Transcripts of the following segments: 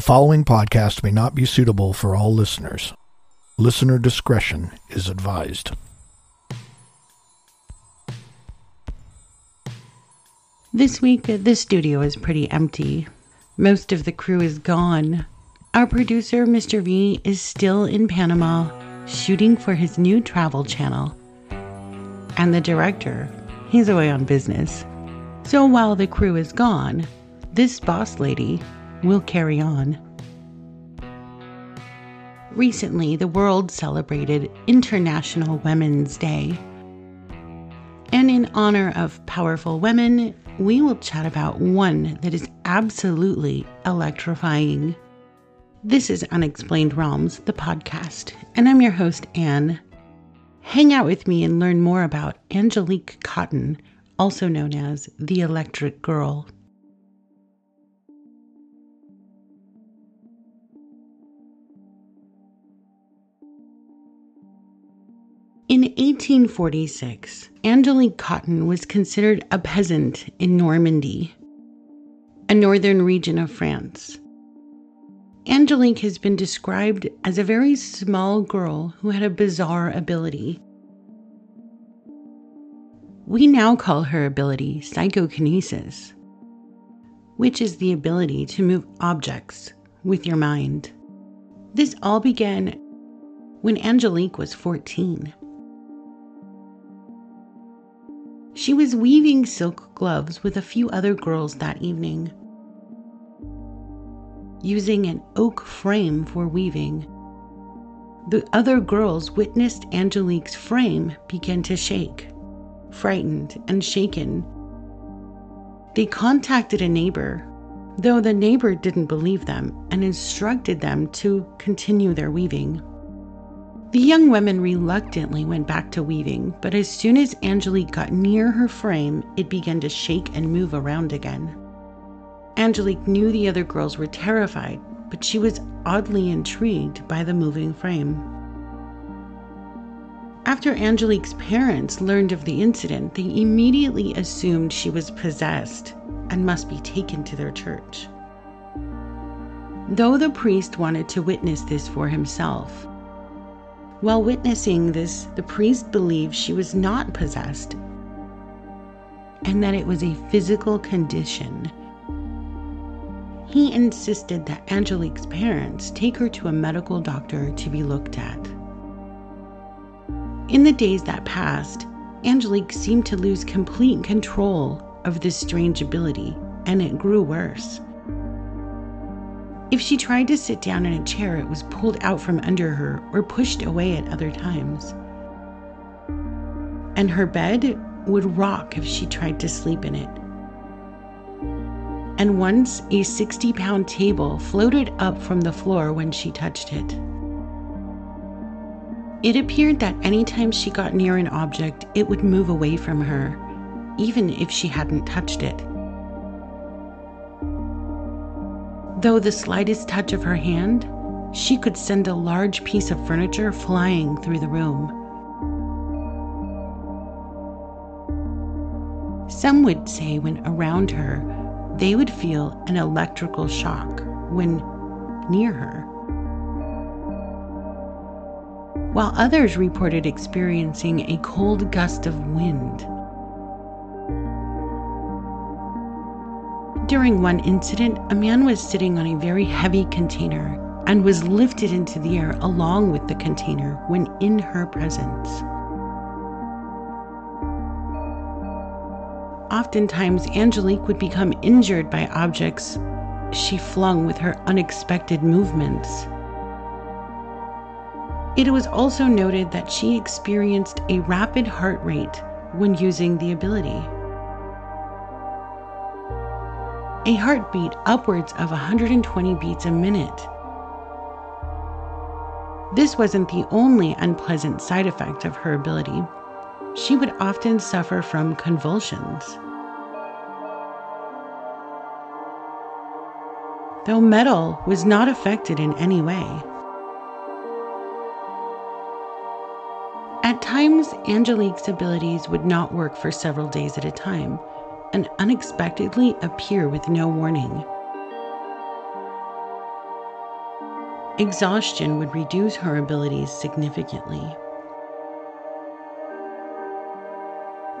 The following podcast may not be suitable for all listeners. Listener discretion is advised. This week, uh, the studio is pretty empty. Most of the crew is gone. Our producer, Mr. V, is still in Panama shooting for his new travel channel. And the director, he's away on business. So while the crew is gone, this boss lady will carry on. Recently, the world celebrated International Women's Day. And in honor of powerful women, we will chat about one that is absolutely electrifying. This is Unexplained Realms, the podcast, and I'm your host, Anne. Hang out with me and learn more about Angelique Cottin, also known as the Electric Girl. In 1846, Angelique Cottin was considered a peasant in Normandy, a northern region of France. Angelique has been described as a very small girl who had a bizarre ability. We now call her ability psychokinesis, which is the ability to move objects with your mind. This all began when Angelique was 14. She was weaving silk gloves with a few other girls that evening. Using an oak frame for weaving, the other girls witnessed Angelique's frame begin to shake. Frightened and shaken, they contacted a neighbor, though the neighbor didn't believe them and instructed them to continue their weaving. The young women reluctantly went back to weaving, but as soon as Angelique got near her frame, it began to shake and move around again. Angelique knew the other girls were terrified, but she was oddly intrigued by the moving frame. After Angelique's parents learned of the incident, they immediately assumed she was possessed and must be taken to their church. Though the priest wanted to witness this for himself, while witnessing this, the priest believed she was not possessed and that it was a physical condition. He insisted that Angelique's parents take her to a medical doctor to be looked at. In the days that passed, Angelique seemed to lose complete control of this strange ability, and it grew worse. If she tried to sit down in a chair, it was pulled out from under her or pushed away at other times. And her bed would rock if she tried to sleep in it. And once a 60 pound table floated up from the floor when she touched it. It appeared that anytime she got near an object, it would move away from her, even if she hadn't touched it. Though the slightest touch of her hand, she could send a large piece of furniture flying through the room. Some would say when around her, they would feel an electrical shock when near her. While others reported experiencing a cold gust of wind During one incident, a man was sitting on a very heavy container and was lifted into the air along with the container when in her presence. Oftentimes, Angelique would become injured by objects she flung with her unexpected movements. It was also noted that she experienced a rapid heart rate when using the ability a heartbeat upwards of 120 beats a minute. This wasn't the only unpleasant side effect of her ability. She would often suffer from convulsions. Though metal was not affected in any way. At times, Angelique's abilities would not work for several days at a time and unexpectedly appear with no warning. exhaustion would reduce her abilities significantly.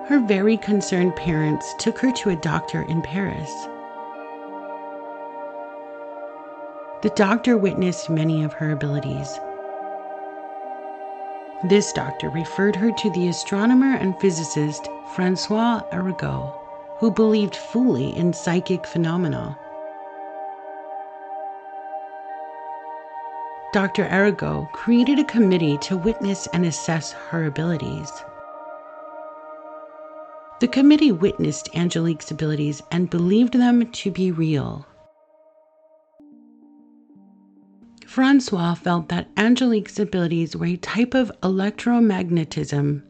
Her very concerned parents took her to a doctor in Paris. The doctor witnessed many of her abilities. This doctor referred her to the astronomer and physicist Francois Arago, who believed fully in psychic phenomena. Dr. Arago created a committee to witness and assess her abilities. The committee witnessed Angelique's abilities and believed them to be real. Francois felt that Angelique's abilities were a type of electromagnetism.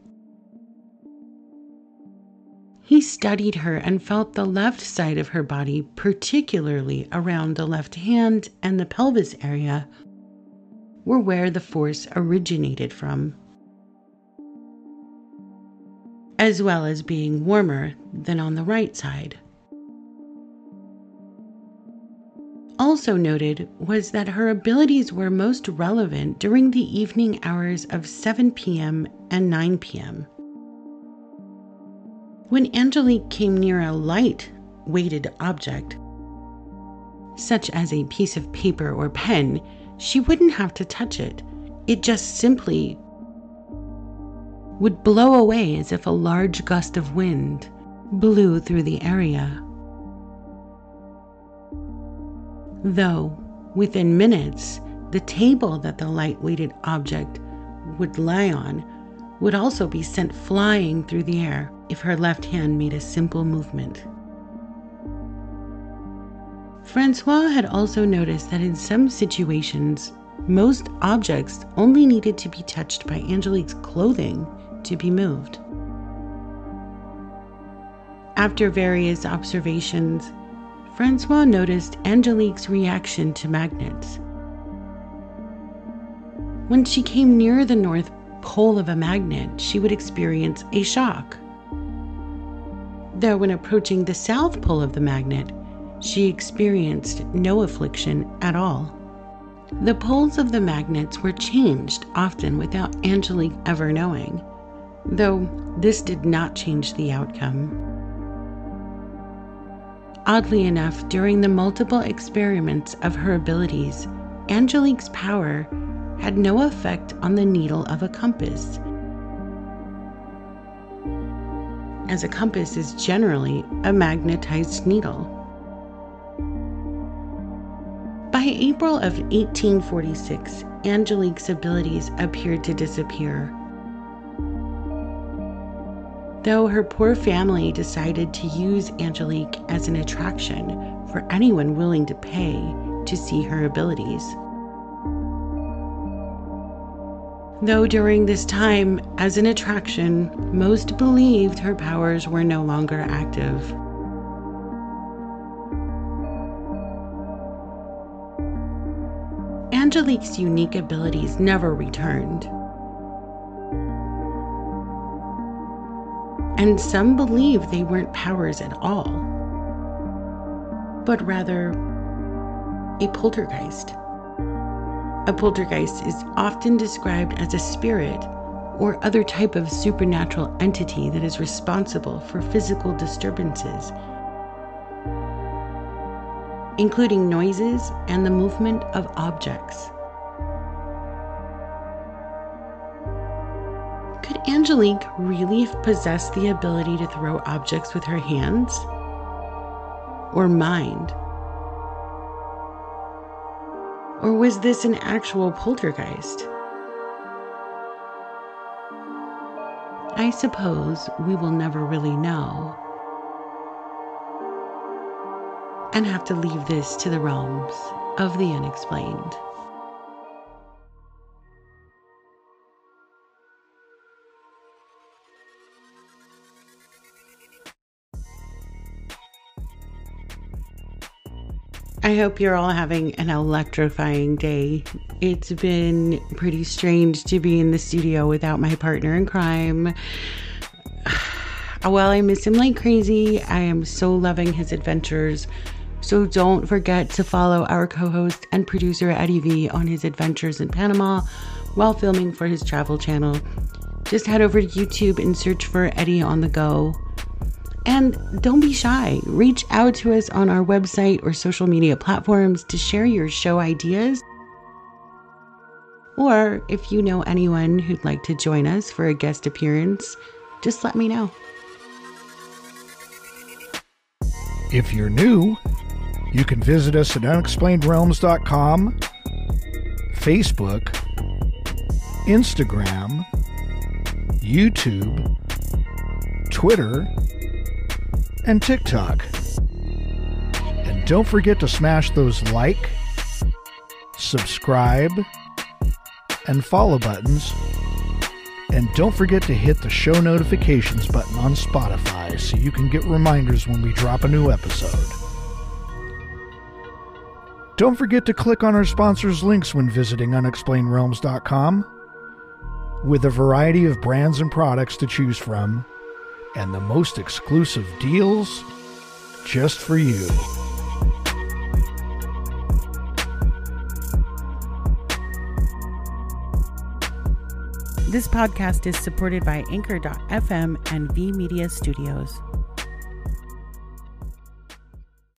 He studied her and felt the left side of her body, particularly around the left hand and the pelvis area, were where the force originated from as well as being warmer than on the right side. Also noted was that her abilities were most relevant during the evening hours of 7 p.m. and 9 p.m. When Angelique came near a light weighted object, such as a piece of paper or pen, she wouldn't have to touch it. It just simply would blow away as if a large gust of wind blew through the area. Though, within minutes, the table that the light weighted object would lie on would also be sent flying through the air if her left hand made a simple movement. Francois had also noticed that in some situations, most objects only needed to be touched by Angelique's clothing to be moved. After various observations, Francois noticed Angelique's reaction to magnets. When she came near the north pole of a magnet, she would experience a shock. Though when approaching the south pole of the magnet, she experienced no affliction at all. The poles of the magnets were changed often without Angelique ever knowing though this did not change the outcome. Oddly enough, during the multiple experiments of her abilities, Angelique's power had no effect on the needle of a compass, as a compass is generally a magnetized needle. By April of 1846, Angelique's abilities appeared to disappear though her poor family decided to use Angelique as an attraction for anyone willing to pay to see her abilities. Though during this time, as an attraction, most believed her powers were no longer active. Angelique's unique abilities never returned. and some believe they weren't powers at all, but rather a poltergeist. A poltergeist is often described as a spirit or other type of supernatural entity that is responsible for physical disturbances, including noises and the movement of objects. Could Angelique really possess the ability to throw objects with her hands? Or mind? Or was this an actual poltergeist? I suppose we will never really know. And have to leave this to the realms of the unexplained. I hope you're all having an electrifying day. It's been pretty strange to be in the studio without my partner in crime. While I miss him like crazy, I am so loving his adventures So don't forget to follow our co host and producer Eddie V on his adventures in Panama while filming for his travel channel. Just head over to YouTube and search for Eddie on the Go. And don't be shy. Reach out to us on our website or social media platforms to share your show ideas. Or if you know anyone who'd like to join us for a guest appearance, just let me know. If you're new, you can visit us at unexplainedrealms.com, Facebook, Instagram, YouTube, Twitter, and TikTok. And don't forget to smash those like, subscribe, and follow buttons. And don't forget to hit the show notifications button on Spotify so you can get reminders when we drop a new episode. Don't forget to click on our sponsors' links when visiting unexplainedrealms.com. With a variety of brands and products to choose from, and the most exclusive deals just for you. This podcast is supported by Anchor.fm and V Media Studios.